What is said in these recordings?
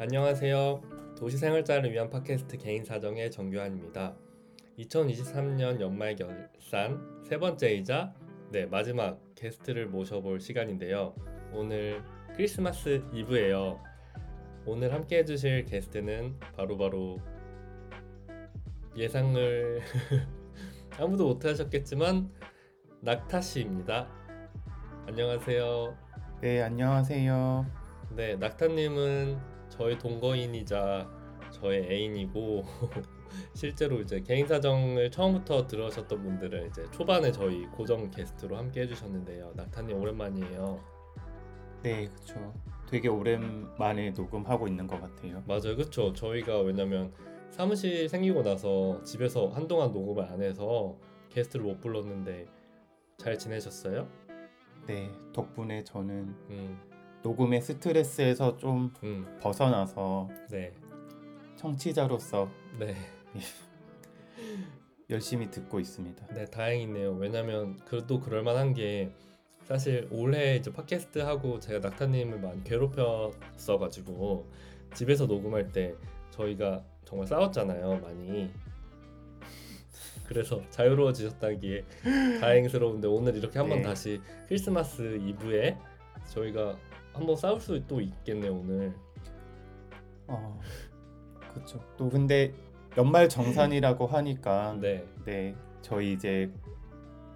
안녕하세요. 도시생활자를 위한 팟캐스트 개인 사정의 정규환입니다. 2023년 연말 결산 세 번째이자 네 마지막 게스트를 모셔볼 시간인데요. 오늘 크리스마스 이브예요. 오늘 함께 해주실 게스트는 바로바로 예상을 아무도 못하셨겠지만 낙타 씨입니다. 안녕하세요. 네, 안녕하세요. 네, 낙타님은 저의 동거인이자 저의 애인이고 실제로 이제 개인 사정을 처음부터 들으셨던 분들은 이제 초반에 저희 고정 게스트로 함께 해주셨는데요. 낙타님 오랜만이에요. 네, 그렇죠. 되게 오랜만에 녹음하고 있는 것 같아요. 맞아요, 그렇죠. 저희가 왜냐면 사무실 생기고 나서 집에서 한동안 녹음을 안 해서 게스트를 못 불렀는데 잘 지내셨어요? 네, 덕분에 저는 음, 녹음의 스트레스에서 좀 음, 벗어나서 네, 청취자로서 네. 열심히 듣고 있습니다. 네, 다행이네요. 왜냐면 그래도 그럴 만한 게 사실 올해 이제 팟캐스트 하고 제가 낙타님을 많이 괴롭혔어 가지고 집에서 녹음할 때 저희가 정말 싸웠잖아요, 많이. 그래서 자유로워지셨다기에 다행스러운데 오늘 이렇게 한번 네. 다시 크리스마스 이브에 저희가 한번 싸울 수도 있겠네요, 오늘. 어, 그렇죠. 또 근데 연말 정산이라고 하니까 네. 네, 저희 이제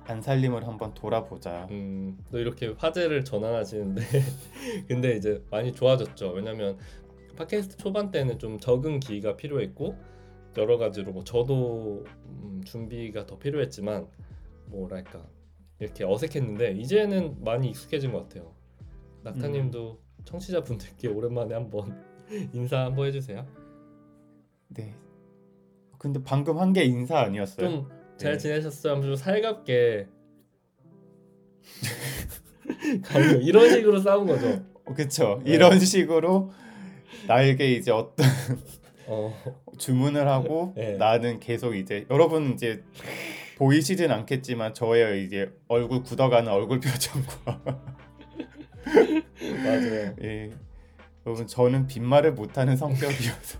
안살림을 한번 돌아보자. 음, 또 이렇게 화제를 전환하시는데 근데 이제 많이 좋아졌죠. 왜냐면 팟캐스트 초반 때는 좀 적응 기가 필요했고 여러 가지로 뭐 저도 음, 준비가 더 필요했지만 뭐랄까 이렇게 어색했는데 이제는 많이 익숙해진 것 같아요. 낙타님도 청취자분들께 오랜만에 한번 인사 한번 해주세요. 네. 근데 방금 한 게 인사 아니었어요? 좀 잘 네. 지내셨어요? 하면 좀 살갑게 이런 식으로 싸운 거죠. 그렇죠. 네. 이런 식으로 나에게 이제 어떤 어, 주문을 하고 네. 나는 계속 이제 여러분 이제 보이시진 않겠지만 저의 이제 얼굴 굳어가는 얼굴 표정과 맞아요. 예, 여러분 저는 빈말을 못하는 성격이어서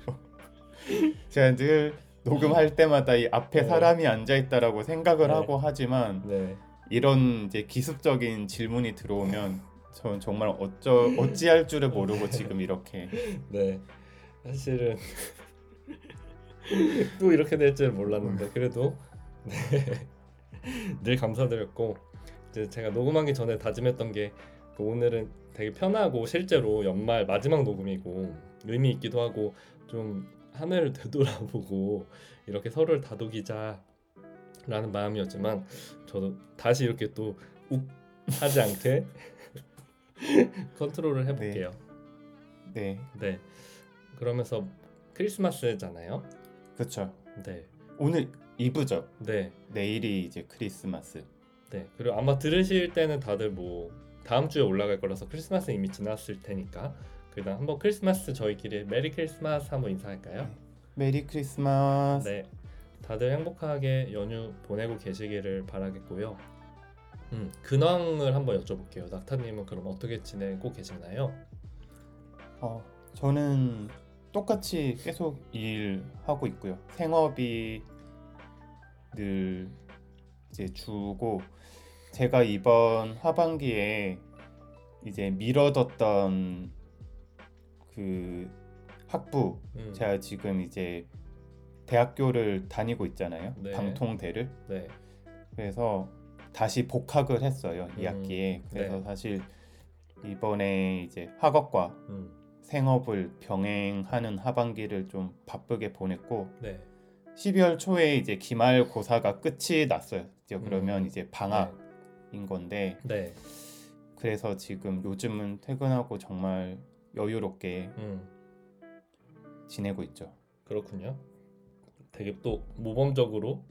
제가 늘 녹음할 때마다 이 앞에 네. 사람이 앉아 있다라고 생각을 네. 하고 하지만 네. 이런 이제 기습적인 질문이 들어오면 저는 정말 어쩌 어찌할 줄을 모르고 지금 이렇게 네. 사실은 또 이렇게 될 줄 몰랐는데 그래도 네. 늘 감사드렸고 이제 제가 녹음하기 전에 다짐했던 게그 오늘은 되게 편하고 실제로 연말 마지막 녹음이고 의미 있기도 하고 좀 하늘을 되돌아보고 이렇게 서로를 다독이자라는 마음이었지만 저도 다시 이렇게 또 욱 하지 않게 컨트롤을 해볼게요. 네 네. 그러면서 크리스마스잖아요. 그렇죠. 네. 오늘 이브죠. 네. 내일이 이제 크리스마스. 네. 그리고 아마 들으실 때는 다들 뭐 다음 주에 올라갈 거라서 크리스마스 이미 지났을 테니까 그다음 한번 크리스마스 저희끼리 Merry Christmas 한번 인사할까요? 메리 크리스마스. 네. 다들 행복하게 연휴 보내고 계시기를 바라겠고요. 음, 근황을 한번 여쭤볼게요. 낙타님은 그럼 어떻게 지내고 계시나요? 어, 저는 똑같이 계속 일하고 있고요. 생업이 늘 이제 주고 제가 이번 하반기에 이제 미뤄뒀던 그 학부 음, 제가 지금 이제 대학교를 다니고 있잖아요. 네. 방통대를. 네. 그래서 다시 복학을 했어요. 이 음, 학기에. 그래서 네. 사실 이번에 이제 학업과 음, 생업을 병행하는 하반기를 좀 바쁘게 보냈고 네. 12월 초에 이제 기말고사가 끝이 났어요. 이제 그러면 음, 이제 방학 인 건데 네. 그래서 지금 요즘은 퇴근하고 정말 여유롭게 음. 지내고 있죠. 그렇군요. 되게 또 모범적으로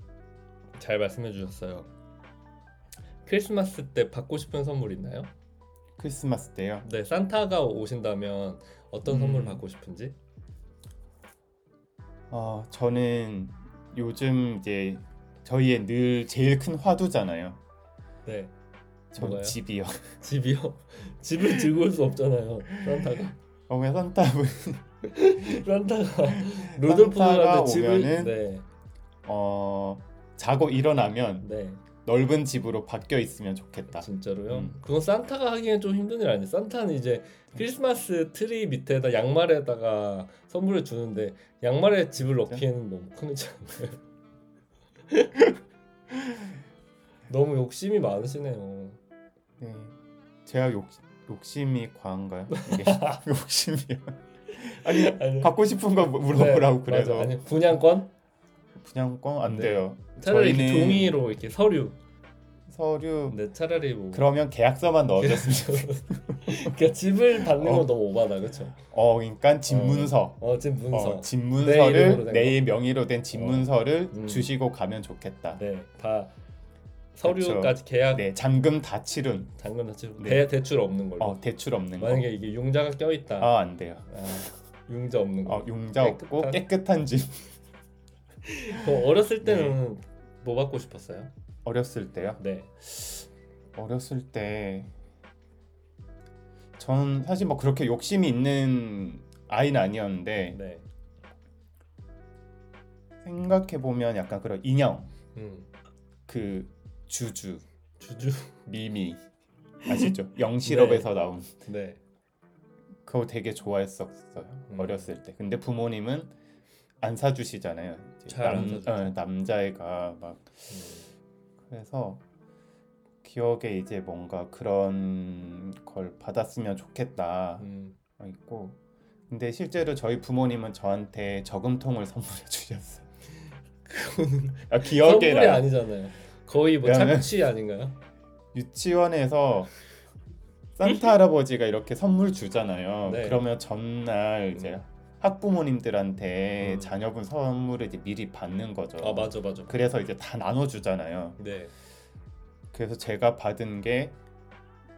잘 말씀해 주셨어요. 크리스마스 때 받고 싶은 선물 있나요? 크리스마스 때요. 네, 산타가 오신다면 어떤 음. 선물 받고 싶은지? 어, 저는 요즘 이제 저희의 늘 제일 큰 화두잖아요. 네, 저 뭐가요? 집이요. 집이요. 집을 들고 올 수 없잖아요. 산타가. 어, 왜 산타분 산타가 루돌프한테 집을 네, 어 자고 일어나면 네 넓은 집으로 바뀌어 있으면 좋겠다. 진짜로요. 음. 그건 산타가 하기엔 좀 힘든 일 아니에요. 산타는 이제 크리스마스 트리 밑에다 양말에다가 선물을 주는데 양말에 집을 넣기에는 너무 크지 않나요? 너무 욕심이 많으시네요. 네. 제가 욕 욕심이 과한가요? 이게 욕심이요. 아니 아니, 갖고 싶은 거 물어보라고 네, 그래서 맞아. 아니 분양권 분양권 안 네. 돼요. 차라리 저희는 종이로 이렇게 서류. 서류 근데 차라리 뭐 그러면 계약서만 넣어줬으면. 그러니까 집을 받는 어. 건 너무 오바다, 그렇죠? 어, 그러니까 집 문서. 어, 집 문서. 어, 내 집문서를 이름으로 된내 명의로 된 집 문서를 음. 주시고 가면 좋겠다. 네, 다 서류까지 계약 네, 잠금 다 치른. 잔금 자체로 네. 대 대출 없는 걸로. 어, 대출 없는 거. 만약에 이게 융자가 껴 있다. 아, 안 돼요. 아, 융자 없는 거. 어, 용자 없고 깨끗한- 깨끗한 집. 그 어렸을 네. 때는 뭐 받고 싶었어요? 어렸을 때요. 네. 어렸을 때 저는 사실 뭐 그렇게 욕심이 있는 아이는 아니었는데 네. 생각해 보면 약간 그런 인형, 음. 그 주주, 주주. 미미 아시죠? 영실업에서 나온 네. 그거 되게 좋아했었어요 음. 어렸을 때. 근데 부모님은 안 사주시잖아요. 남. 어, 남자애가 막 음. 그래서 기억에 이제 뭔가 그런 걸 받았으면 좋겠다 음. 있고 근데 실제로 저희 부모님은 저한테 저금통을 선물해 주셨어요. 아, 기억에 선물이 나 아니잖아요. 거의 뭐 착취 아닌가요? 유치원에서 산타 할아버지가 이렇게 선물 주잖아요. 네. 그러면 전날 이제 음. 학부모님들한테 음. 자녀분 선물을 이제 미리 받는 거죠. 아 맞아 맞아. 그래서 이제 다 나눠 주잖아요. 네. 그래서 제가 받은 게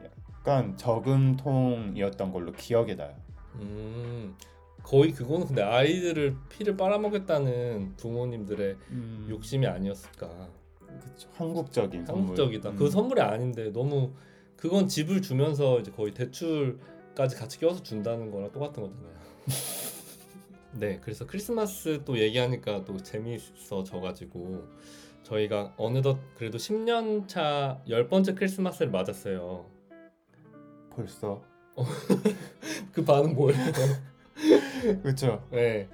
약간 저금통이었던 걸로 기억이 나요. 음. 거의 그거는 근데 아이들을 피를 빨아먹겠다는 부모님들의 음, 욕심이 아니었을까. 그쵸. 한국적인 선물. 한국적이다. 음. 그 선물이 아닌데 너무 그건 집을 주면서 이제 거의 대출까지 같이 껴서 준다는 거랑 똑같은 거잖아요. 네, 그래서 크리스마스 또 얘기하니까 또 재미있어져 가지고 저희가 어느덧 그래도 10년 차열 번째 크리스마스를 맞았어요. 벌써 그 반응 뭐예요? 그렇죠. 네,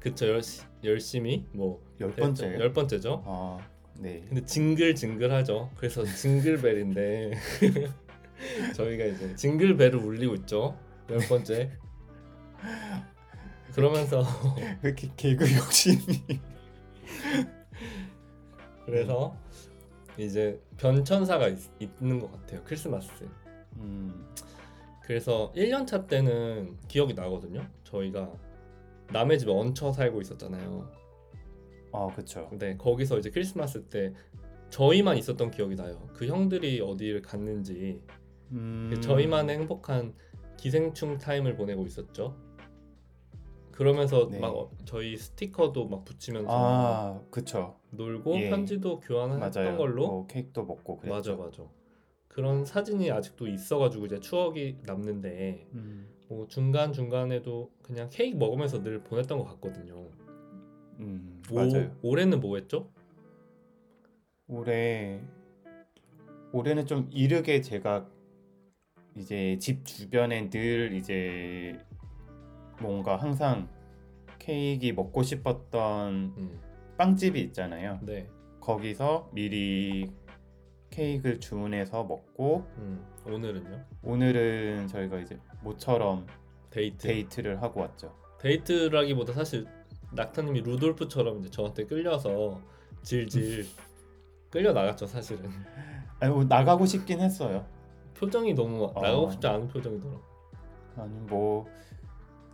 그쵸 열, 열심히 뭐열 했죠. 번째예요. 열 번째죠. 아, 네. 근데 징글징글하죠. 그래서 징글벨인데 저희가 이제 징글벨을 울리고 있죠. 열 번째. 그러면서 왜 이렇게 개그 욕심이 그래서 이제 변천사가 있, 있는 것 같아요. 크리스마스. 음, 그래서 1년 차 때는 기억이 나거든요. 저희가 남의 집에 얹혀 살고 있었잖아요. 아, 그렇죠. 근데 거기서 이제 크리스마스 때 저희만 있었던 기억이 나요. 그 형들이 어디를 갔는지 음, 저희만의 행복한 기생충 타임을 보내고 있었죠. 그러면서 네. 막 어, 저희 스티커도 막 붙이면서 아, 그렇죠. 놀고 예. 편지도 교환했던 맞아요. 걸로 뭐 케이크도 먹고 그랬죠. 맞아 맞아. 그런 사진이 아직도 있어가지고 이제 추억이 남는데 음, 뭐 중간 중간에도 그냥 케이크 먹으면서 늘 보냈던 것 같거든요. 음, 오, 맞아요. 올해는 뭐 했죠? 올해 올해는 좀 이르게 제가 이제 집 주변에 늘 이제 뭔가 항상 케이크 먹고 싶었던 음, 빵집이 있잖아요. 네. 거기서 미리 케이크를 주문해서 먹고 음, 오늘은요? 오늘은 저희가 이제 모처럼 데이트. 데이트를 하고 왔죠. 데이트라기보다 사실 낙타님이 루돌프처럼 이제 저한테 끌려서 질질 끌려 나갔죠 사실은. 아니 뭐 나가고 싶긴 했어요. 표정이 너무 어. 나가고 싶지 않은 표정이더라고. 아니 뭐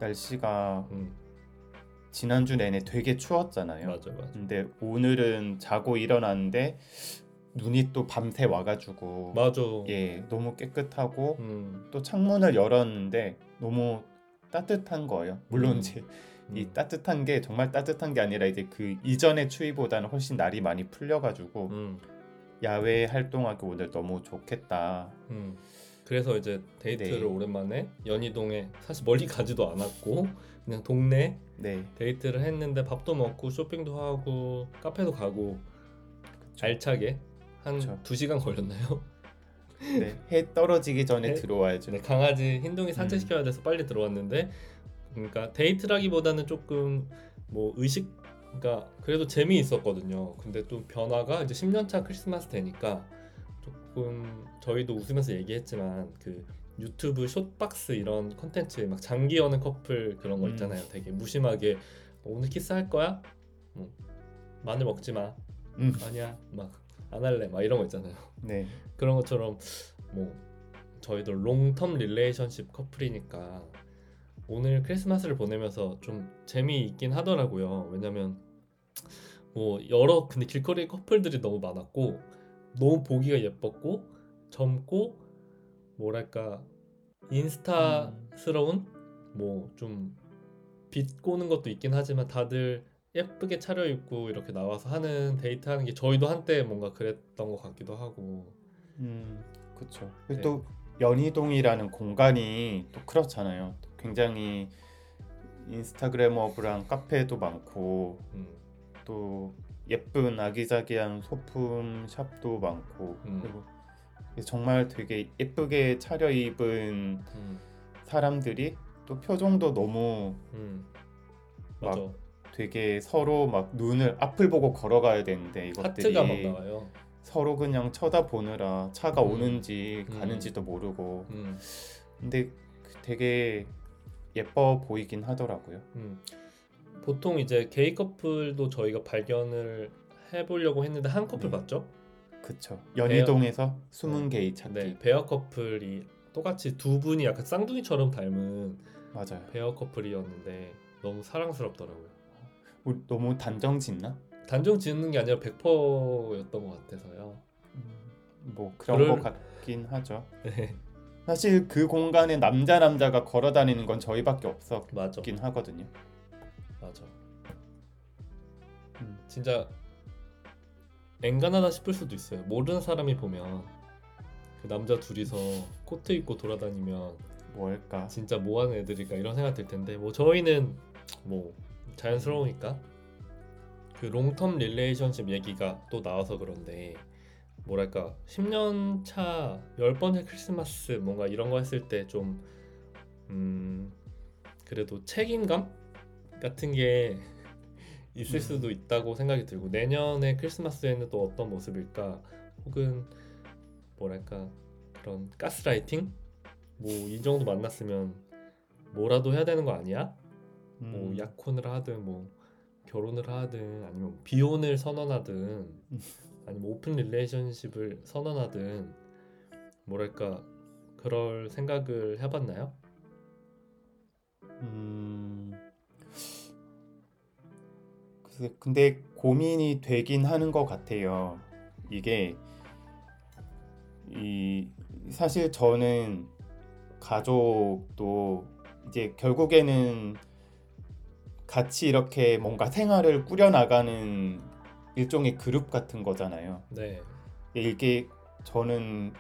날씨가 음, 지난주 내내 되게 추웠잖아요. 맞아 맞아. 근데 오늘은 자고 일어났는데 눈이 또 밤새 와가지고 맞아. 예 너무 깨끗하고 음, 또 창문을 열었는데 너무 따뜻한 거예요. 물론 음. 이제 이 음. 따뜻한 게 정말 따뜻한 게 아니라 이제 그 이전의 추위보다는 훨씬 날이 많이 풀려가지고 음, 야외 활동하기 오늘 너무 좋겠다. 음. 그래서 이제 데이트를 네. 오랜만에 연희동에 사실 멀리 가지도 않았고 그냥 동네 네. 데이트를 했는데 밥도 먹고 쇼핑도 하고 카페도 가고 그쵸. 알차게 한. 두 시간 걸렸나요? 네. 해 떨어지기 전에 해- 들어와야죠. 네, 강아지 흰둥이 음. 산책시켜야 돼서 빨리 들어왔는데 그러니까 데이트라기보다는 조금 뭐 의식 그러니까 그래도 재미 있었거든요. 근데 또 변화가 이제 10년 차 크리스마스 되니까 조금 저희도 웃으면서 얘기했지만 그 유튜브 숏박스 이런 컨텐츠 막 장기 여는 커플 그런 거 음. 있잖아요. 되게 무심하게 뭐 오늘 키스할 거야? 뭐 마늘 먹지 마. 음. 아니야. 막 안 할래. 막 이런 거 있잖아요. 네. 그런 것처럼 뭐 저희도 long-term relationship 커플이니까 오늘 크리스마스를 보내면서 좀 재미있긴 하더라고요. 왜냐면 뭐 여러 근데 길거리 커플들이 너무 많았고 너무 보기가 예뻤고 젊고 뭐랄까 인스타스러운 뭐 좀 비꼬는 것도 있긴 하지만 다들 예쁘게 차려입고 이렇게 나와서 하는 데이트 하는 게 저희도 한때 뭔가 그랬던 것 같기도 하고 음. 그렇죠. 네. 또 연희동이라는 공간이 또 그렇잖아요. 굉장히 인스타그래머블한 카페도 많고 음. 또 예쁜 아기자기한 소품 샵도 많고 음. 그리고 정말 되게 예쁘게 차려입은 음, 사람들이 또 표정도 너무 음. 막 맞아. 되게 서로 막 눈을 앞을 보고 걸어가야 되는데 이것들이 하트가 막 나와요. 서로 그냥 쳐다보느라 차가 음. 오는지 음. 가는지도 모르고 음, 근데 되게 예뻐 보이긴 하더라고요. 음. 보통 이제 게이 커플도 저희가 발견을 해보려고 했는데 한 커플 네. 봤죠? 그쵸. 연희동에서 숨은 게이 찾기 네, 베어 커플이 똑같이 두 분이 약간 쌍둥이처럼 닮은 맞아요. 베어 커플이었는데 너무 사랑스럽더라고요. 우리 너무 단정 짓나? 단정 짓는 게 아니라 100%였던 것 같아서요. 뭐 그런 그럴- 것 같긴 하죠. 네, 사실 그 공간에 남자 남자가 걸어 다니는 건 저희밖에 없었긴 맞아, 하거든요. 맞아. 음. 진짜 앵간하다 싶을 수도 있어요. 모르는 사람이 보면 그 남자 둘이서 코트 입고 돌아다니면 뭘까? 진짜 뭐 하는 애들일까 이런 생각 들 텐데 뭐 저희는 뭐 자연스러우니까 그 long-term relationship 얘기가 또 나와서 그런데 뭐랄까 10년 차 열 번째 크리스마스 뭔가 이런 거 했을 때 좀 음, 그래도 책임감 같은 게 있을 음. 수도 있다고 생각이 들고 내년에 크리스마스에는 또 어떤 모습일까 혹은 뭐랄까 그런 가스라이팅 뭐 이 정도 만났으면 뭐라도 해야 되는 거 아니야? 뭐 음, 약혼을 하든 뭐 결혼을 하든 아니면 비혼을 선언하든 음. 아니면 open relationship을 선언하든 뭐랄까 그럴 생각을 해봤나요? 음, 글쎄, 근데 고민이 되긴 하는 것 같아요. 이게 이 사실 저는 가족도 이제 결국에는 같이 이렇게 뭔가 생활을 꾸려나가는 일종의 그룹 같은 거잖아요. 네 이게 저는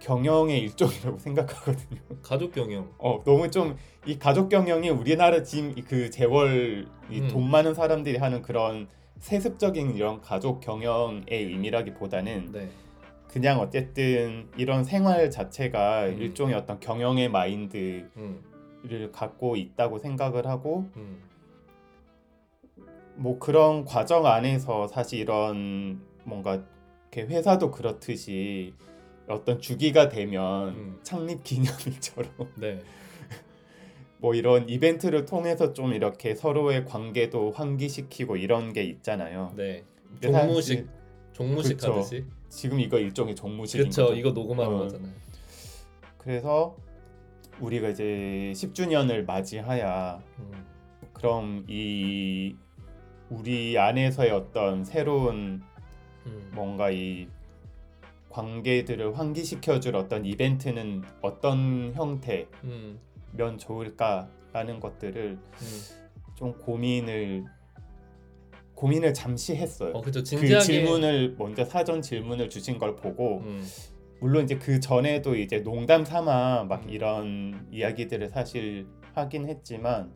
경영의 일종이라고 생각하거든요. 가족 경영 어 너무 좀 이 가족 경영이 우리나라 지금 이그 재벌 이 음. 돈 많은 사람들이 하는 그런 세습적인 이런 가족 경영의 의미라기보다는 네 그냥 어쨌든 이런 생활 자체가 음. 일종의 어떤 경영의 마인드를 음, 갖고 있다고 생각을 하고 음, 뭐 그런 과정 안에서 사실 이런 뭔가 이렇게 회사도 그렇듯이 어떤 주기가 되면 음. 창립 기념일처럼 네 뭐 이런 이벤트를 통해서 좀 이렇게 서로의 관계도 환기시키고 이런 게 있잖아요. 네. 종무식 사실 종무식 그쵸. 하듯이 지금 이거 일종의 종무식인 그렇죠 거죠. 이거 녹음하는 어. 거잖아요 그래서 우리가 이제 10주년을 맞이하야 음, 그럼 이 우리 안에서의 어떤 새로운 음, 뭔가 이 관계들을 환기시켜줄 어떤 이벤트는 어떤 형태면 음, 좋을까라는 것들을 음. 좀 고민을 고민을 잠시 했어요. 어 그죠 그 진지하게 질문을 먼저 사전 질문을 주신 걸 보고 음, 물론 이제 그 전에도 이제 농담 삼아 막 음. 이런 이야기들을 사실 하긴 했지만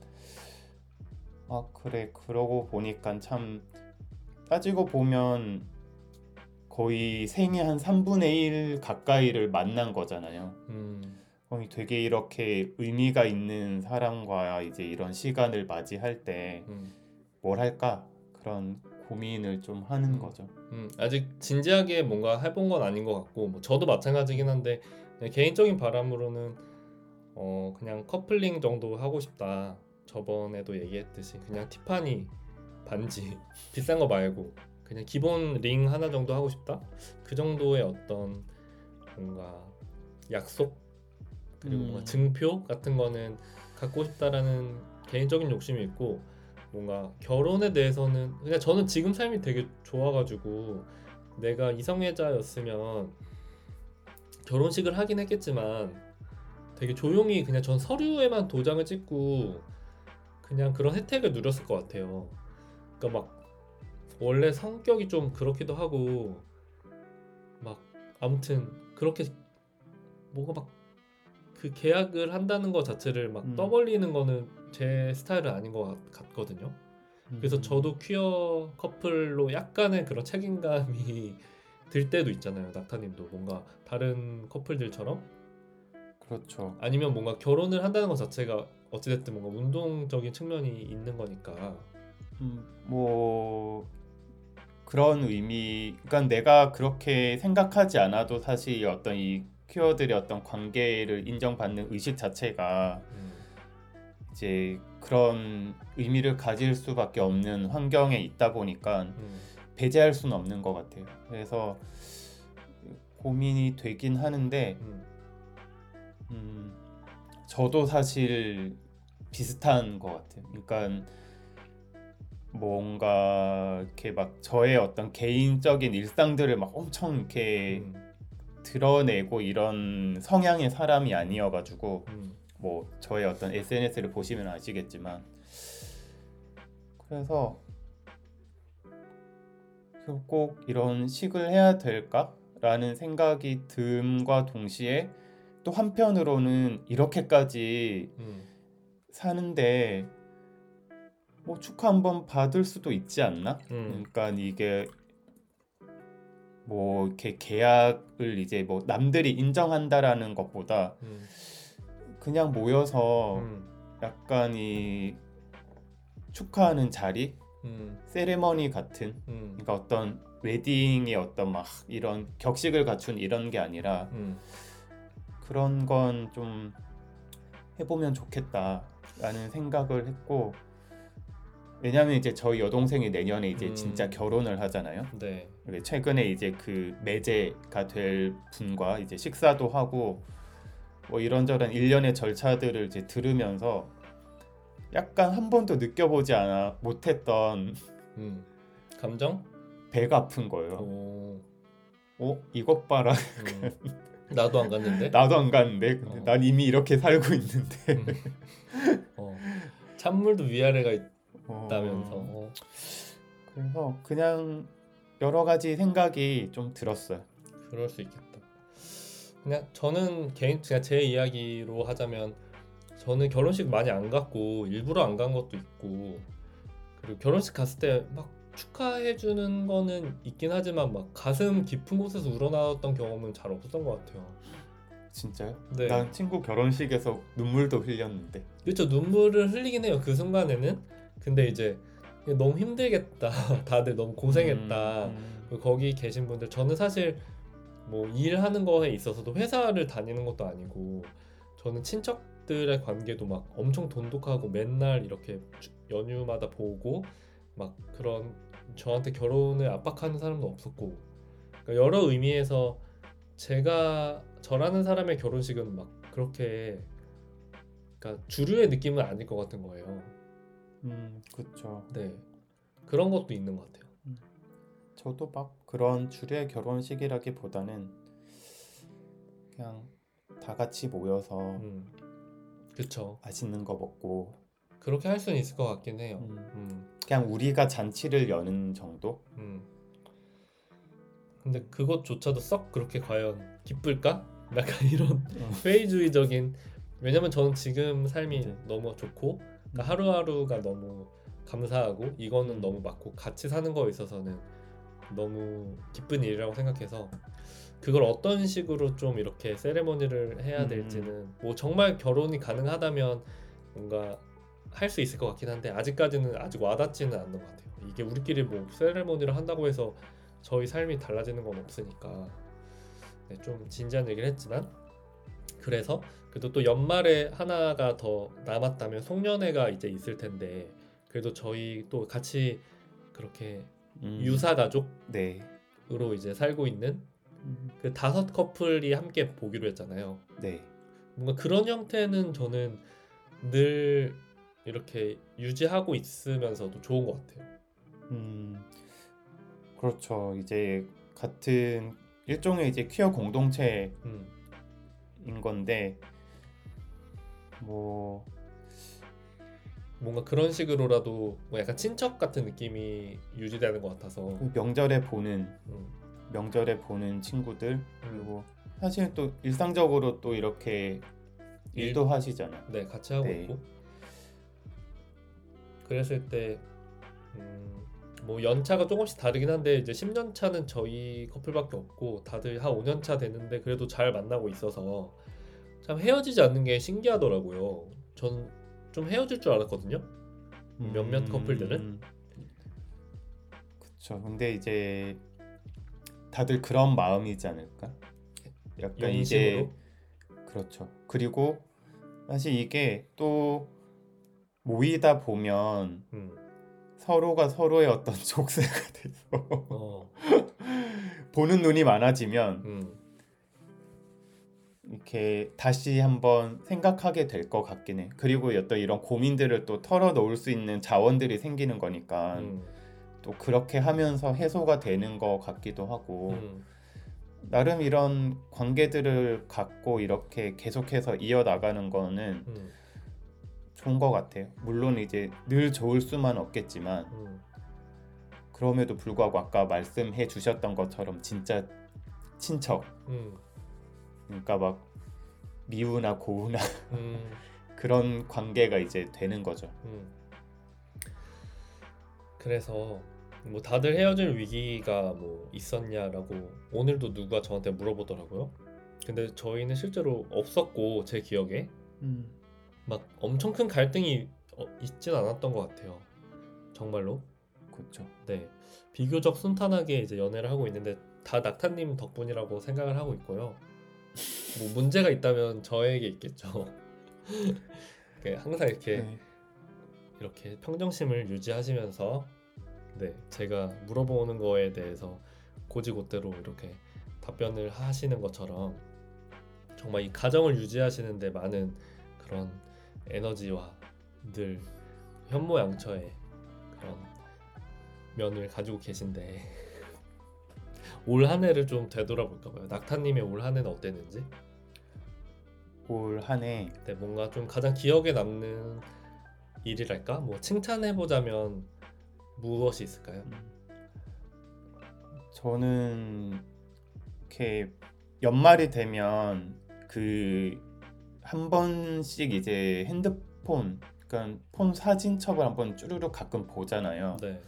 아 그래 그러고 보니까 참 따지고 보면 거의 생애 한 3분의 1 가까이를 만난 거잖아요. 음, 거의 되게 이렇게 의미가 있는 사람과 이제 이런 시간을 맞이할 때뭘 음, 할까 그런 고민을 좀 하는 음. 거죠. 음, 아직 진지하게 뭔가 해본 건 아닌 것 같고 뭐 저도 마찬가지긴 한데 개인적인 바람으로는 어 그냥 커플링 정도 하고 싶다. 저번에도 얘기했듯이 그냥 티파니 반지 비싼 거 말고 그냥 기본 링 하나 정도 하고 싶다. 그 정도의 어떤 뭔가 약속 그리고 음. 뭔가 증표 같은 거는 갖고 싶다라는 개인적인 욕심이 있고 뭔가 결혼에 대해서는 그냥 저는 지금 삶이 되게 좋아가지고 내가 이성애자였으면 결혼식을 하긴 했겠지만 되게 조용히 그냥 전 서류에만 도장을 찍고 그냥 그런 혜택을 누렸을 것 같아요. 그러니까 막 원래 성격이 좀 그렇기도 하고 막 아무튼 그렇게 뭔가 막 그 계약을 한다는 것 자체를 막 음. 떠벌리는 거는 제 스타일은 아닌 것 같- 같거든요. 그래서 음. 저도 퀴어 커플로 약간의 그런 책임감이 들 때도 있잖아요. 낙타님도 뭔가 다른 커플들처럼 그렇죠. 아니면 뭔가 결혼을 한다는 것 자체가 어찌됐든 뭔가 운동적인 측면이 있는 거니까. 음, 뭐 그런 의미, 그러니까 내가 그렇게 생각하지 않아도 사실 어떤 이 퀴어들의 어떤 관계를 인정받는 의식 자체가 음, 이제 그런 의미를 가질 수밖에 없는 환경에 있다 보니까 음, 배제할 수는 없는 것 같아요. 그래서 고민이 되긴 하는데, 음, 음, 저도 사실 비슷한 것 같아요. 그러니까 뭔가 이렇게 막 저의 어떤 개인적인 일상들을 막 엄청 이렇게 음, 드러내고 이런 성향의 사람이 아니어가지고 음, 뭐 저의 어떤 SNS를 보시면 아시겠지만 그래서 꼭 이런 식을 해야 될까라는 생각이 듦과 동시에 또 한편으로는 이렇게까지 음, 사는데 뭐 축하 한번 받을 수도 있지 않나? 음, 그러니까 이게 뭐 이렇게 계약을 이제 뭐 남들이 인정한다라는 것보다 음, 그냥 모여서 음, 약간 이 축하하는 자리, 음, 세레머니 같은? 음, 그러니까 어떤 웨딩의 어떤 막 이런 격식을 갖춘 이런 게 아니라 음, 그런 건 좀 해보면 좋겠다 라는 생각을 했고 왜냐하면 이제 저희 여동생이 내년에 이제 음. 진짜 결혼을 하잖아요. 네, 최근에 이제 그 매제가 될 분과 이제 식사도 하고 뭐 이런저런 일련의 절차들을 이제 들으면서 약간 한 번도 느껴보지 않아 못했던 음, 감정? 배가 아픈 거예요. 오, 어 이것 봐라. 음, 나도 안 갔는데. 나도 안 갔는데 근데 어. 난 이미 이렇게 살고 있는데. 어, 찬물도 위아래가 어, 있다면서. 어, 그래서 그냥 여러 가지 생각이 좀 들었어요. 그럴 수 있겠다. 그냥 저는 개인 그냥 제 이야기로 하자면 저는 결혼식 많이 안 갔고 일부러 안 간 것도 있고 그리고 결혼식 갔을 때 막 축하해 주는 거는 있긴 하지만 막 가슴 깊은 곳에서 우러나왔던 경험은 잘 없었던 것 같아요. 진짜요? 네. 난 친구 결혼식에서 눈물도 흘렸는데. 그렇죠 눈물을 흘리긴 해요 그 순간에는. 근데 이제 너무 힘들겠다. 다들 너무 고생했다. 음, 그리고 거기 계신 분들 저는 사실 뭐 일하는 거에 있어서도 회사를 다니는 것도 아니고 저는 친척들의 관계도 막 엄청 돈독하고 맨날 이렇게 주- 연휴마다 보고 막 그런 저한테 결혼을 압박하는 사람도 없었고 그러니까 여러 의미에서 제가 저라는 사람의 결혼식은 막 그렇게 그러니까 주류의 느낌은 아닐 것 같은 거예요. 음, 그렇죠. 네 그런 것도 있는 것 같아요. 저도 막 그런 주례 결혼식이라기보다는 그냥 다 같이 모여서 음, 그쵸. 맛있는 거 먹고 그렇게 할 수는 있을 것 같긴 해요. 음, 음, 그냥 우리가 잔치를 여는 정도. 음, 근데 그것조차도 썩 그렇게 과연 기쁠까? 약간 이런 회의주의적인 왜냐면 저는 지금 삶이 네. 너무 좋고 그러니까 하루하루가 너무 감사하고 이거는 음. 너무 맞고 같이 사는 거에 있어서는 너무 기쁜 일이라고 생각해서 그걸 어떤 식으로 좀 이렇게 세레머니를 해야 음. 될지는 뭐 정말 결혼이 가능하다면 뭔가 할 수 있을 것 같긴 한데 아직까지는 아직 와닿지는 않는 것 같아요. 이게 우리끼리 뭐 세레머니를 한다고 해서 저희 삶이 달라지는 건 없으니까 네, 좀 진지한 얘기를 했지만 그래서 그래도 또 연말에 하나가 더 남았다면 송년회가 이제 있을 텐데 그래도 저희 또 같이 그렇게 음, 유사 가족으로 네. 이제 살고 있는 음, 그 다섯 커플이 함께 보기로 했잖아요. 네. 뭔가 그런 형태는 저는 늘 이렇게 유지하고 있으면서도 좋은 것 같아요. 음, 그렇죠. 이제 같은 일종의 이제 퀴어 공동체인 음, 건데 뭐 뭔가 그런 식으로라도 뭐 약간 친척 같은 느낌이 유지되는 것 같아서 그 명절에 보는 음, 명절에 보는 친구들 음, 그리고 사실 또 일상적으로 또 이렇게 일- 일도 하시잖아요. 네 같이 하고 네. 있고 그랬을 때 음, 뭐 연차가 조금씩 다르긴 한데 이제 10년 차는 저희 커플밖에 없고 다들 한 5년 차 됐는데 그래도 잘 만나고 있어서 참 헤어지지 않는 게 신기하더라고요. 전 좀 헤어질 줄 알았거든요. 몇몇 커플들은? 그렇죠. 근데 이제 다들 그런 마음이지 않을까? 약간 이제 용심으로 그렇죠. 그리고 사실 이게 또 모이다 보면 음, 서로가 서로의 어떤 족쇄가 돼서 어, 보는 눈이 많아지면 음, 이렇게 다시 한번 생각하게 될 것 같긴 해. 그리고 어떤 이런 고민들을 또 털어 놓을 수 있는 자원들이 생기는 거니까 음, 또 그렇게 하면서 해소가 되는 것 같기도 하고 음, 나름 이런 관계들을 갖고 이렇게 계속해서 이어 나가는 거는 음, 좋은 것 같아요. 물론 이제 늘 좋을 수만 없겠지만 음, 그럼에도 불구하고 아까 말씀해 주셨던 것처럼 진짜 친척 음, 그러니까 막 미우나 고우나 음. 그런 관계가 이제 되는 거죠. 음. 그래서 뭐 다들 헤어질 위기가 뭐 있었냐라고 오늘도 누가 저한테 물어보더라고요. 근데 저희는 실제로 없었고 제 기억에 막 엄청 큰 갈등이 어, 있진 않았던 것 같아요. 정말로. 그렇죠. 네. 비교적 순탄하게 이제 연애를 하고 있는데 다 낙타님 덕분이라고 생각을 하고 있고요. 뭐 문제가 있다면 저에게 있겠죠. 이렇게 항상 이렇게 네. 이렇게 평정심을 유지하시면서 네 제가 물어보는 거에 대해서 고지고대로 이렇게 답변을 하시는 것처럼 정말 이 가정을 유지하시는데 많은 그런 에너지와 늘 현모양처의 그런 면을 가지고 계신데 올 한 해를 좀 되돌아볼까 봐요. 낙타님의 올 한 해는 어땠는지? 올 한해 네, 뭔가 좀 가장 기억에 남는 일이랄까? 뭐 칭찬해 보자면 무엇이 있을까요? 저는 이렇게 연말이 되면 그 한 번씩 이제 핸드폰 그러니까 폰 사진첩을 한번 쭈루룩 가끔 보잖아요. 네.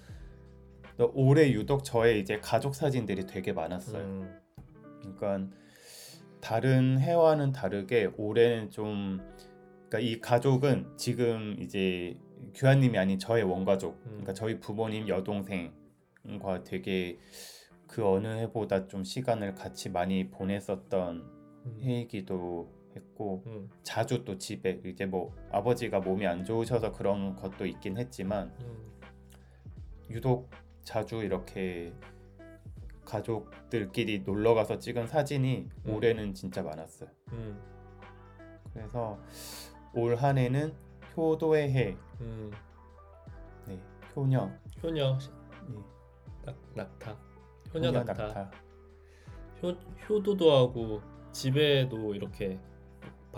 올해 유독 저의 이제 가족 사진들이 되게 많았어요. 음, 그러니까 다른 해와는 다르게 올해는 좀 그러니까 이 가족은 지금 이제 규환님이 아닌 저의 원가족, 그러니까 저희 부모님 여동생과 되게 그 어느 해보다 좀 시간을 같이 많이 보냈었던 음, 해이기도 했고 음, 자주 또 집에 이제 뭐 아버지가 몸이 안 좋으셔서 그런 것도 있긴 했지만 음, 유독 자주 이렇게 가족들끼리 놀러 가서 찍은 사진이 음. 올해는 진짜 많았어요. 음, 그래서 올 한해는 효도의 해, 음. 네, 효녀, 효녀. 네, 낙, 낙타. 효녀 낙타, 낙타. 효, 효도도 하고 집에도 이렇게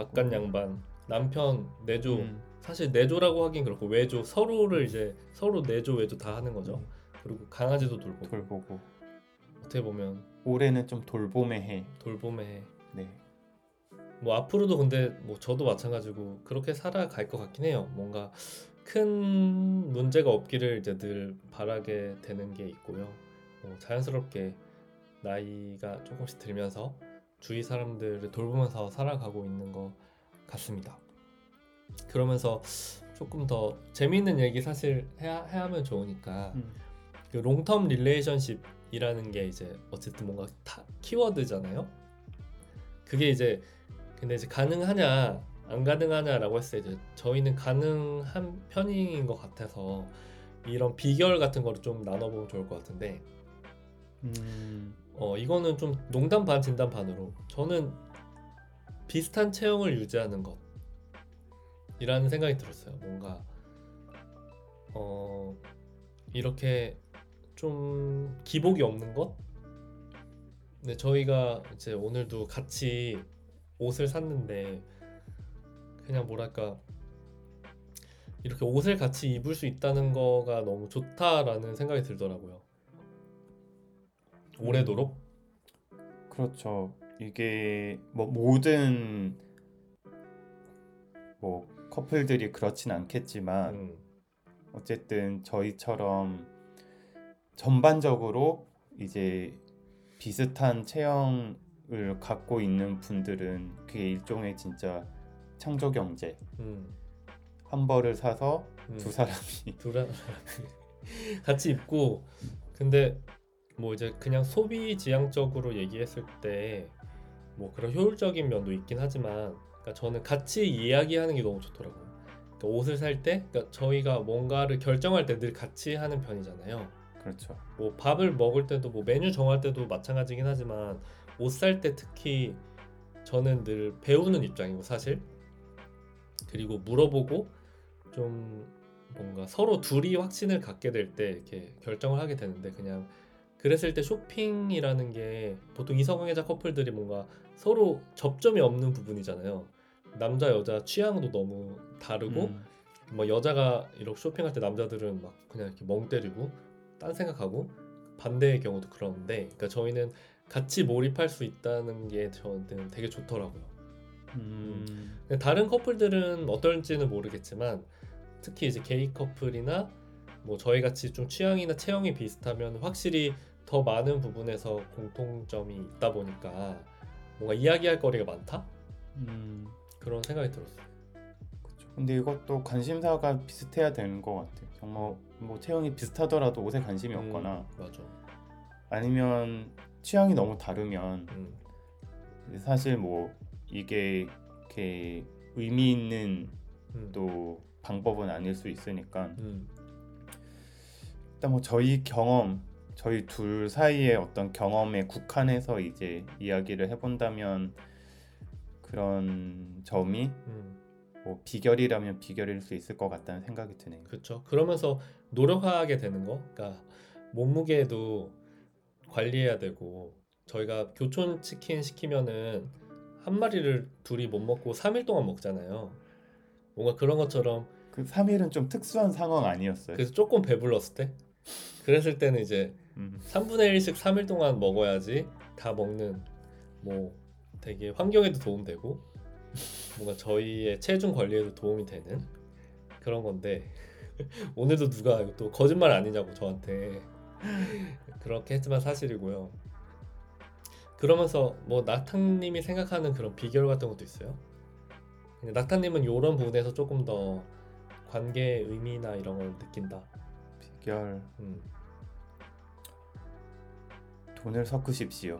바깥 음. 양반 남편 내조 음, 사실 내조라고 하긴 그렇고 외조 서로를 이제 서로 내조 외조 다 하는 거죠. 그리고 강아지도 돌보고 돌보고 어떻게 보면 올해는 좀 돌봄의 해. 돌봄에 네. 뭐 앞으로도 근데 뭐 저도 마찬가지고 그렇게 살아갈 것 같긴 해요. 뭔가 큰 문제가 없기를 이제 늘 바라게 되는 게 있고요. 뭐 자연스럽게 나이가 조금씩 들면서 주위 사람들을 돌보면서 살아가고 있는 것 같습니다. 그러면서 조금 더 재미있는 얘기 사실 해야, 해야 하면 좋으니까 음. 그 long-term relationship이라는 게 이제 어쨌든 뭔가 타, 키워드잖아요. 그게 이제 근데 이제 가능하냐 안 가능하냐라고 했을 때 이제 저희는 가능한 편인 것 같아서 이런 비결 같은 거를 좀 나눠보면 좋을 것 같은데 음. 어 이거는 좀 농담 반 진담 반으로 저는 비슷한 체형을 유지하는 것이라는 생각이 들었어요. 뭔가 어 이렇게 좀 기복이 없는 것. 근데 저희가 이제 오늘도 같이 옷을 샀는데 그냥 뭐랄까 이렇게 옷을 같이 입을 수 있다는 거가 너무 좋다라는 생각이 들더라고요. 오래도록. 그렇죠. 이게 뭐 모든 뭐 커플들이 그렇진 않겠지만 음. 어쨌든 저희처럼 전반적으로 이제 비슷한 체형을 갖고 있는 분들은 그게 일종의 진짜 창조 경제. 음. 한 벌을 사서 음. 두 사람이 둘 같이 입고 근데 뭐 이제 그냥 소비 지향적으로 얘기했을 때 뭐 그런 효율적인 면도 있긴 하지만 그러니까 저는 같이 이야기하는 게 너무 좋더라고요. 그러니까 옷을 살 때 그러니까 저희가 뭔가를 결정할 때 늘 같이 하는 편이잖아요. 그렇죠. 뭐 밥을 먹을 때도 뭐 메뉴 정할 때도 마찬가지긴 하지만 옷 살 때 특히 저는 늘 배우는 입장이고 사실 그리고 물어보고 좀 뭔가 서로 둘이 확신을 갖게 될 때 이렇게 결정을 하게 되는데 그냥 그랬을 때 쇼핑이라는 게 보통 이성애자 커플들이 뭔가 서로 접점이 없는 부분이잖아요. 남자 여자 취향도 너무 다르고 음, 뭐 여자가 이렇게 쇼핑할 때 남자들은 막 그냥 이렇게 멍 때리고 딴 생각하고 반대의 경우도 그런데 그러니까 저희는 같이 몰입할 수 있다는 게 저는 되게 좋더라고요. 음, 근데 다른 커플들은 어떨지는 모르겠지만 특히 이제 게이 커플이나 뭐 저희 같이 좀 취향이나 체형이 비슷하면 확실히 더 많은 부분에서 공통점이 있다 보니까 뭔가 이야기할 거리가 많다 음. 그런 생각이 들었어요. 근데 이것도 관심사가 비슷해야 되는 것 같아요. 정말 뭐 체형이 비슷하더라도 옷에 관심이 음, 없거나 맞아. 아니면 취향이 너무 다르면 음, 사실 뭐 이게 이렇게 의미 있는 음, 또 방법은 아닐 수 있으니까 음, 일단 뭐 저희 경험 저희 둘 사이의 어떤 경험에 국한해서 이제 이야기를 해본다면 그런 점이 음. 뭐 비결이라면 비결일 수 있을 것 같다는 생각이 드네요. 그렇죠. 그러면서 노력하게 되는 거. 그러니까 몸무게도 관리해야 되고 저희가 교촌 치킨 시키면은 한 마리를 둘이 못 먹고 3일 동안 먹잖아요. 뭔가 그런 것처럼 그 3일은 좀 특수한 상황 아니었어요? 그래서 조금 배불렀을 때 그랬을 때는 이제 음, 3분의 1씩 3일 동안 먹어야지 다 먹는 뭐 되게 환경에도 도움되고 뭔가 저희의 체중 관리에도 도움이 되는 그런 건데 오늘도 누가 또 거짓말 아니냐고 저한테 그렇게 했지만 사실이고요. 그러면서 뭐 낙탕님이 생각하는 그런 비결 같은 것도 있어요. 낙탕님은 이런 부분에서 조금 더 관계의 의미나 이런 걸 느낀다. 비결 음, 돈을 섞으십시오.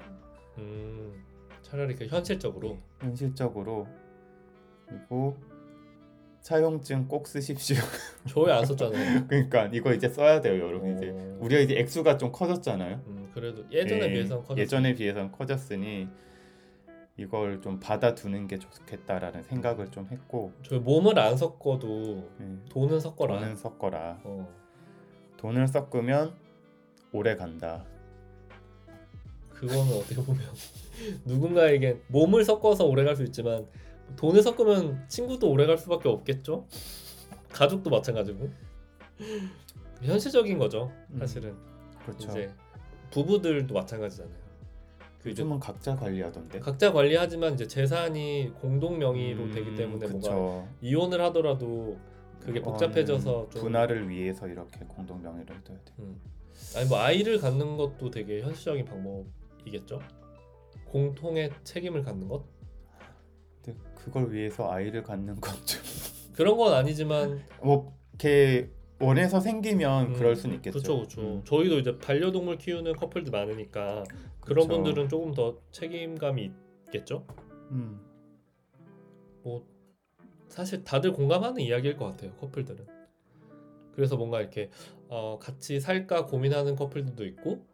음, 차라리 그 현실적으로 현실적으로 그리고 차용증 꼭 쓰십시오. 저희 안 썼잖아요. 그러니까 이거 이제 써야 돼요, 여러분. 이제 어, 우리가 이제 액수가 좀 커졌잖아요. 음, 그래도 예전에 예, 비해서는 커졌 예전에 비해서는 커졌으니 이걸 좀 받아두는 게 좋겠다라는 생각을 좀 했고 저희 몸을 안 섞어도 예, 돈은 섞어라. 돈은 섞어라. 어, 돈을 섞으면 오래 간다. 그거는 어떻게 보면 누군가에겐 몸을 섞어서 오래 갈 수 있지만 돈을 섞으면 친구도 오래 갈 수밖에 없겠죠. 가족도 마찬가지고 현실적인 거죠. 음, 사실은 그렇죠. 이제 부부들도 마찬가지잖아요. 그 이제 요즘은 각자 관리하던데. 각자 관리하지만 이제 재산이 공동 명의로 음, 되기 때문에 뭔가 그쵸. 이혼을 하더라도 그게 복잡해져서 음, 좀 분할을 위해서 이렇게 공동 명의를 둬야 돼. 음. 아니 뭐 아이를 갖는 것도 되게 현실적인 방법 이겠죠. 공통의 책임을 갖는 것 근데 그걸 위해서 아이를 갖는 건좀뭐 그런 건 아니지만 이렇게 원해서 생기면 음, 그럴 수는 있겠죠. 그렇죠, 그렇죠. 음. 저희도 이제 반려동물 키우는 커플들 많으니까 그런 그쵸. 분들은 조금 더 책임감이 있겠죠. 음. 뭐 사실 다들 공감하는 이야기일 것 같아요 커플들은 그래서 뭔가 이렇게 어, 같이 살까 고민하는 커플들도 있고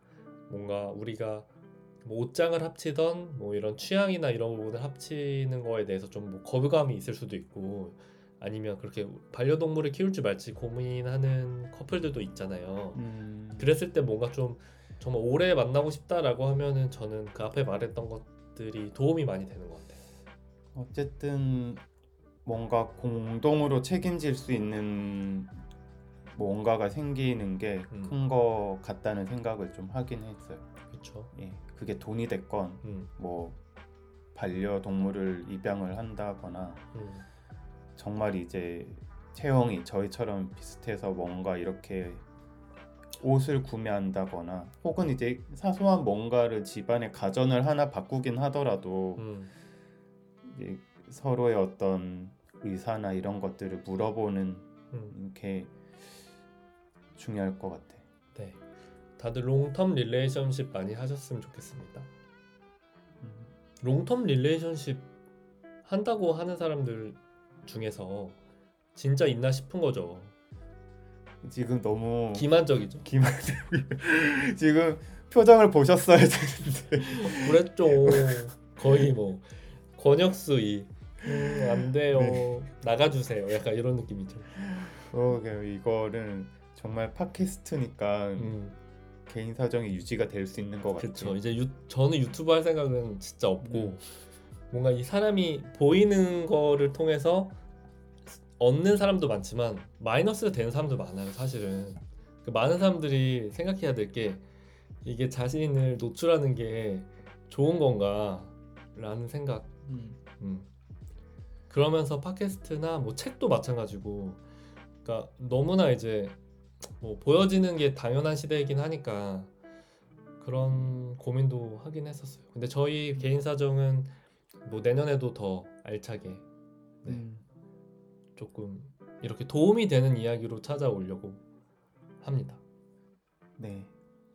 뭔가 우리가 뭐 옷장을 합치던 뭐 이런 취향이나 이런 부분을 합치는 거에 대해서 좀 뭐 거부감이 있을 수도 있고 아니면 그렇게 반려동물을 키울지 말지 고민하는 커플들도 있잖아요 음. 그랬을 때 뭔가 좀 정말 오래 만나고 싶다라고 하면은 저는 그 앞에 말했던 것들이 도움이 많이 되는 것 같아요 어쨌든 뭔가 공동으로 책임질 수 있는 뭔가가 생기는 게큰 음. 거 같다는 생각을 좀 하긴 했어요. 그렇죠 예, 그게 돈이 됐건 음, 뭐 반려동물을 입양을 한다거나 음. 정말 이제 체형이 저희처럼 비슷해서 뭔가 이렇게 옷을 구매한다거나 혹은 이제 사소한 뭔가를 집안에 가전을 하나 바꾸긴 하더라도 음. 서로의 어떤 의사나 이런 것들을 물어보는 음, 게 중요할 것 같아. 네. 다들 long-term relationship 많이 하셨으면 좋겠습니다. 음. long-term relationship 한다고 하는 사람들 중에서 진짜 있나 싶은 거죠. 지금 너무 기만적이죠. 기만 지금 표정을 보셨어야 되는데 그랬죠. 거의 뭐 권혁수 이 음, 안 돼요. 네. 나가주세요. 약간 이런 느낌이죠. 그러게요. 이거는 정말 팟캐스트니까 음, 개인 사정이 유지가 될 수 있는 것 같아요. 그렇죠. 이제 유, 저는 유튜브 할 생각은 진짜 없고 음. 뭔가 이 사람이 보이는 거를 통해서 얻는 사람도 많지만 마이너스가 되는 사람도 많아요. 사실은 그 많은 사람들이 생각해야 될 게 이게 자신을 노출하는 게 좋은 건가라는 생각. 음. 음. 그러면서 팟캐스트나 뭐 책도 마찬가지고, 그러니까 너무나 이제 뭐 보여지는 게 당연한 시대이긴 하니까 그런 고민도 하긴 했었어요. 근데 저희 개인 사정은 뭐 내년에도 더 알차게 네. 음. 조금 이렇게 도움이 되는 이야기로 찾아오려고 합니다. 네,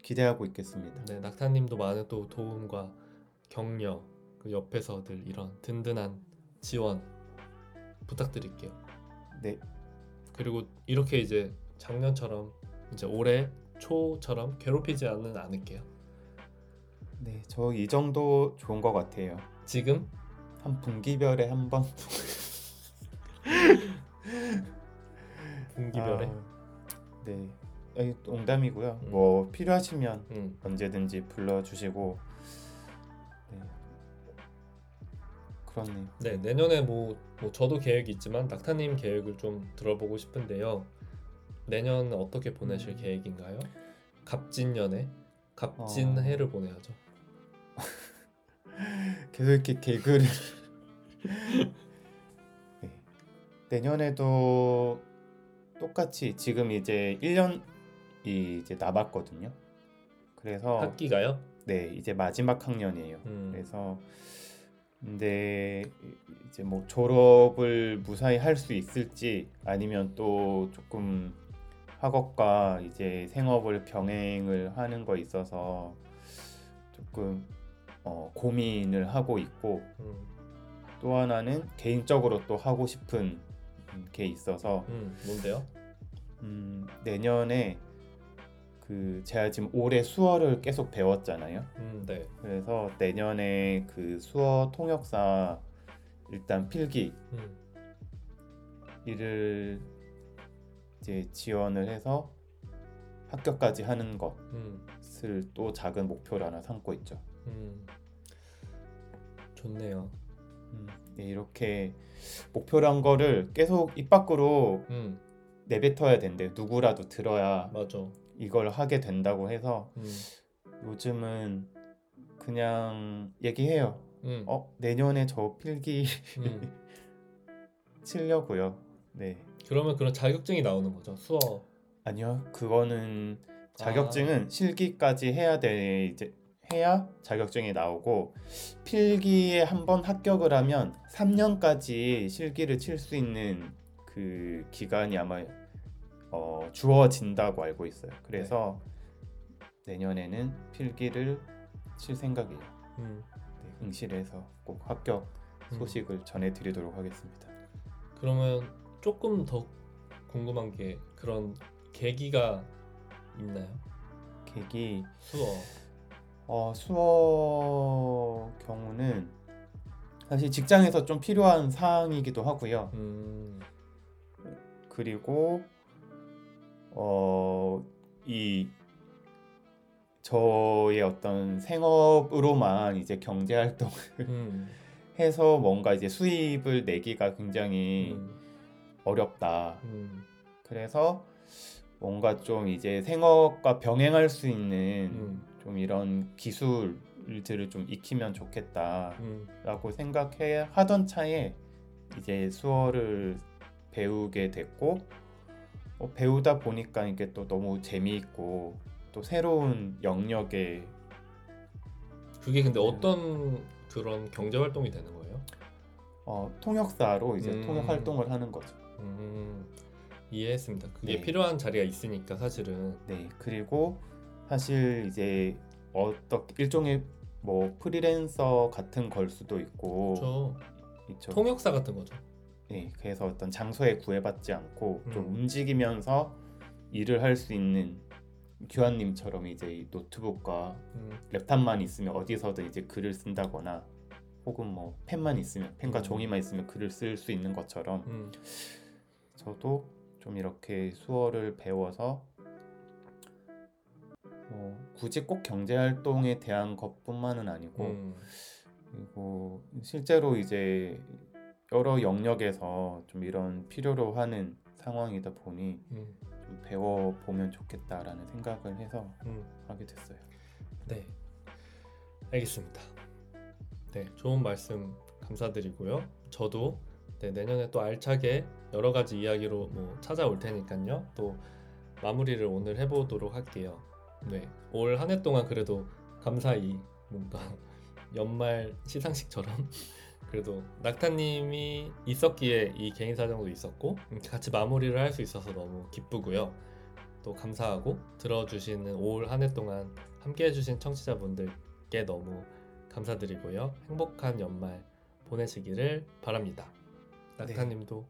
기대하고 있겠습니다. 네, 낙타님도 많은 또 도움과 격려, 그 옆에서 늘 이런 든든한 지원 부탁드릴게요. 네, 그리고 이렇게 이제 작년처럼 이제 올해 초처럼 괴롭히지 않는 않을게요. 네, 저 이 정도 좋은 것 같아요. 지금 한 분기별에 한 번. 분기별에. 아, 네, 아니, 농담이고요. 음. 뭐 필요하시면 음, 언제든지 불러주시고. 네, 그렇네요. 네 내년에 뭐, 뭐 저도 계획이 있지만 낙타님 계획을 좀 들어보고 싶은데요. 내년 어떻게 보내실 음. 계획인가요? 갑진년에 갑진 어. 해를 보내야죠. 계속 이렇게 개그를 네. 내년에도 똑같이 지금 이제 1년이 이제 남았거든요. 그래서 학기가요? 네 이제 마지막 학년이에요. 음, 그래서 근데 이제 뭐 졸업을 무사히 할 수 있을지 아니면 또 조금 학업과 이제 생업을 병행을 하는 거 있어서 조금 어, 고민을 하고 있고 음, 또 하나는 개인적으로 또 하고 싶은 게 있어서 음, 뭔데요? 음, 내년에 그 제가 지금 올해 수어를 계속 배웠잖아요. 음, 네. 그래서 내년에 그 수어 통역사 일단 필기 음, 이를 이제 지원을 해서 합격까지 하는 음, 것을 또 작은 목표로 하나 삼고 있죠. 음. 좋네요. 음, 네, 이렇게 목표란 거를 계속 입 밖으로 음, 내뱉어야 된대. 누구라도 들어야 맞아. 이걸 하게 된다고 해서 음, 요즘은 그냥 얘기해요. 음. 어 내년에 저 필기 음. 치려고요. 네. 그러면 그런 자격증이 나오는 거죠. 수어. 아니요. 그거는 아. 자격증은 실기까지 해야 돼 이제 해야 자격증이 나오고 필기에 한 번 합격을 하면 3년까지 실기를 칠 수 있는 그 기간이 아마 어, 주어진다고 알고 있어요. 그래서 내년에는 필기를 칠 생각이에요. 음. 네, 응시해서 꼭 합격 음. 소식을 전해드리도록 하겠습니다. 그러면 조금 더 궁금한 게 그런 계기가 있나요? 계기 수어. 어, 수어 경우는 사실 직장에서 좀 필요한 사항이기도 하고요. 음. 그리고 어, 이 저의 어떤 생업으로만 이제 경제 활동을 음. 해서 뭔가 이제 수입을 내기가 굉장히 음. 어렵다. 음. 그래서 뭔가 좀 이제 생업과 병행할 수 있는 음. 좀 이런 기술들을 좀 익히면 좋겠다. 음. 라고 생각해 하던 차에 이제 수어를 배우게 됐고 어, 배우다 보니까 이게 또 너무 재미있고 또 새로운 영역에 그게 근데 네. 어떤 그런 경제 활동이 되는 거예요? 어, 통역사로 이제 음. 통역 활동을 하는 거죠. 음. 이해했습니다. 그게 네. 필요한 자리가 있으니까 사실은. 네 그리고 사실 이제 어떤 일종의 뭐 프리랜서 같은 걸 수도 있고 저 있죠. 통역사 같은 거죠. 네, 그래서 어떤 장소에 구애받지 않고 좀 음. 움직이면서 일을 할 수 있는 규환님처럼 이제 이 노트북과 음. 랩탑만 있으면 어디서든 이제 글을 쓴다거나 혹은 뭐 펜만 있으면 펜과 음. 종이만 있으면 글을 쓸 수 있는 것처럼 음. 저도 좀 이렇게 수어를 배워서 뭐 굳이 꼭 경제 활동에 대한 것뿐만은 아니고 음. 그리고 실제로 이제 여러 영역에서 좀 이런 필요로 하는 상황이다 보니 음. 좀 배워 보면 좋겠다라는 생각을 해서 음. 하게 됐어요. 네, 알겠습니다. 네, 좋은 말씀 감사드리고요. 저도 네, 내년에 또 알차게 여러 가지 이야기로 뭐 찾아올 테니까요. 또 마무리를 오늘 해보도록 할게요. 네, 올 한 해 동안 그래도 감사히 뭔가 연말 시상식처럼 그래도 낙타님이 있었기에 이 개인 사정도 있었고 이렇게 같이 마무리를 할 수 있어서 너무 기쁘고요. 또 감사하고 들어주시는 올 한 해 동안 함께 해주신 청취자분들께 너무 감사드리고요. 행복한 연말 보내시기를 바랍니다. 낙타님도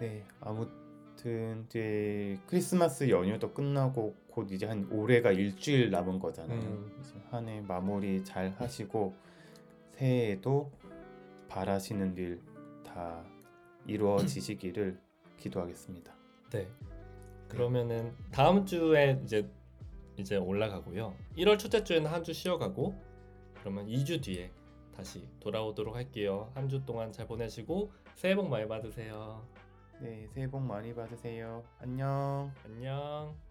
네, 아무튼 이제 크리스마스 연휴도 끝나고 곧 이제 한 올해가 일주일 남은 거잖아요. 음. 한 해 마무리 잘 하시고 새해에도 바라시는 일 다 이루어지시기를 기도하겠습니다. 네. 그러면은 다음 주에 이제 이제 올라가고요. 1월 첫째 주에는 한 주 쉬어가고 그러면 2주 뒤에 다시 돌아오도록 할게요. 한 주 동안 잘 보내시고 새해 복 많이 받으세요. 네, 새해 복 많이 받으세요. 안녕. 안녕.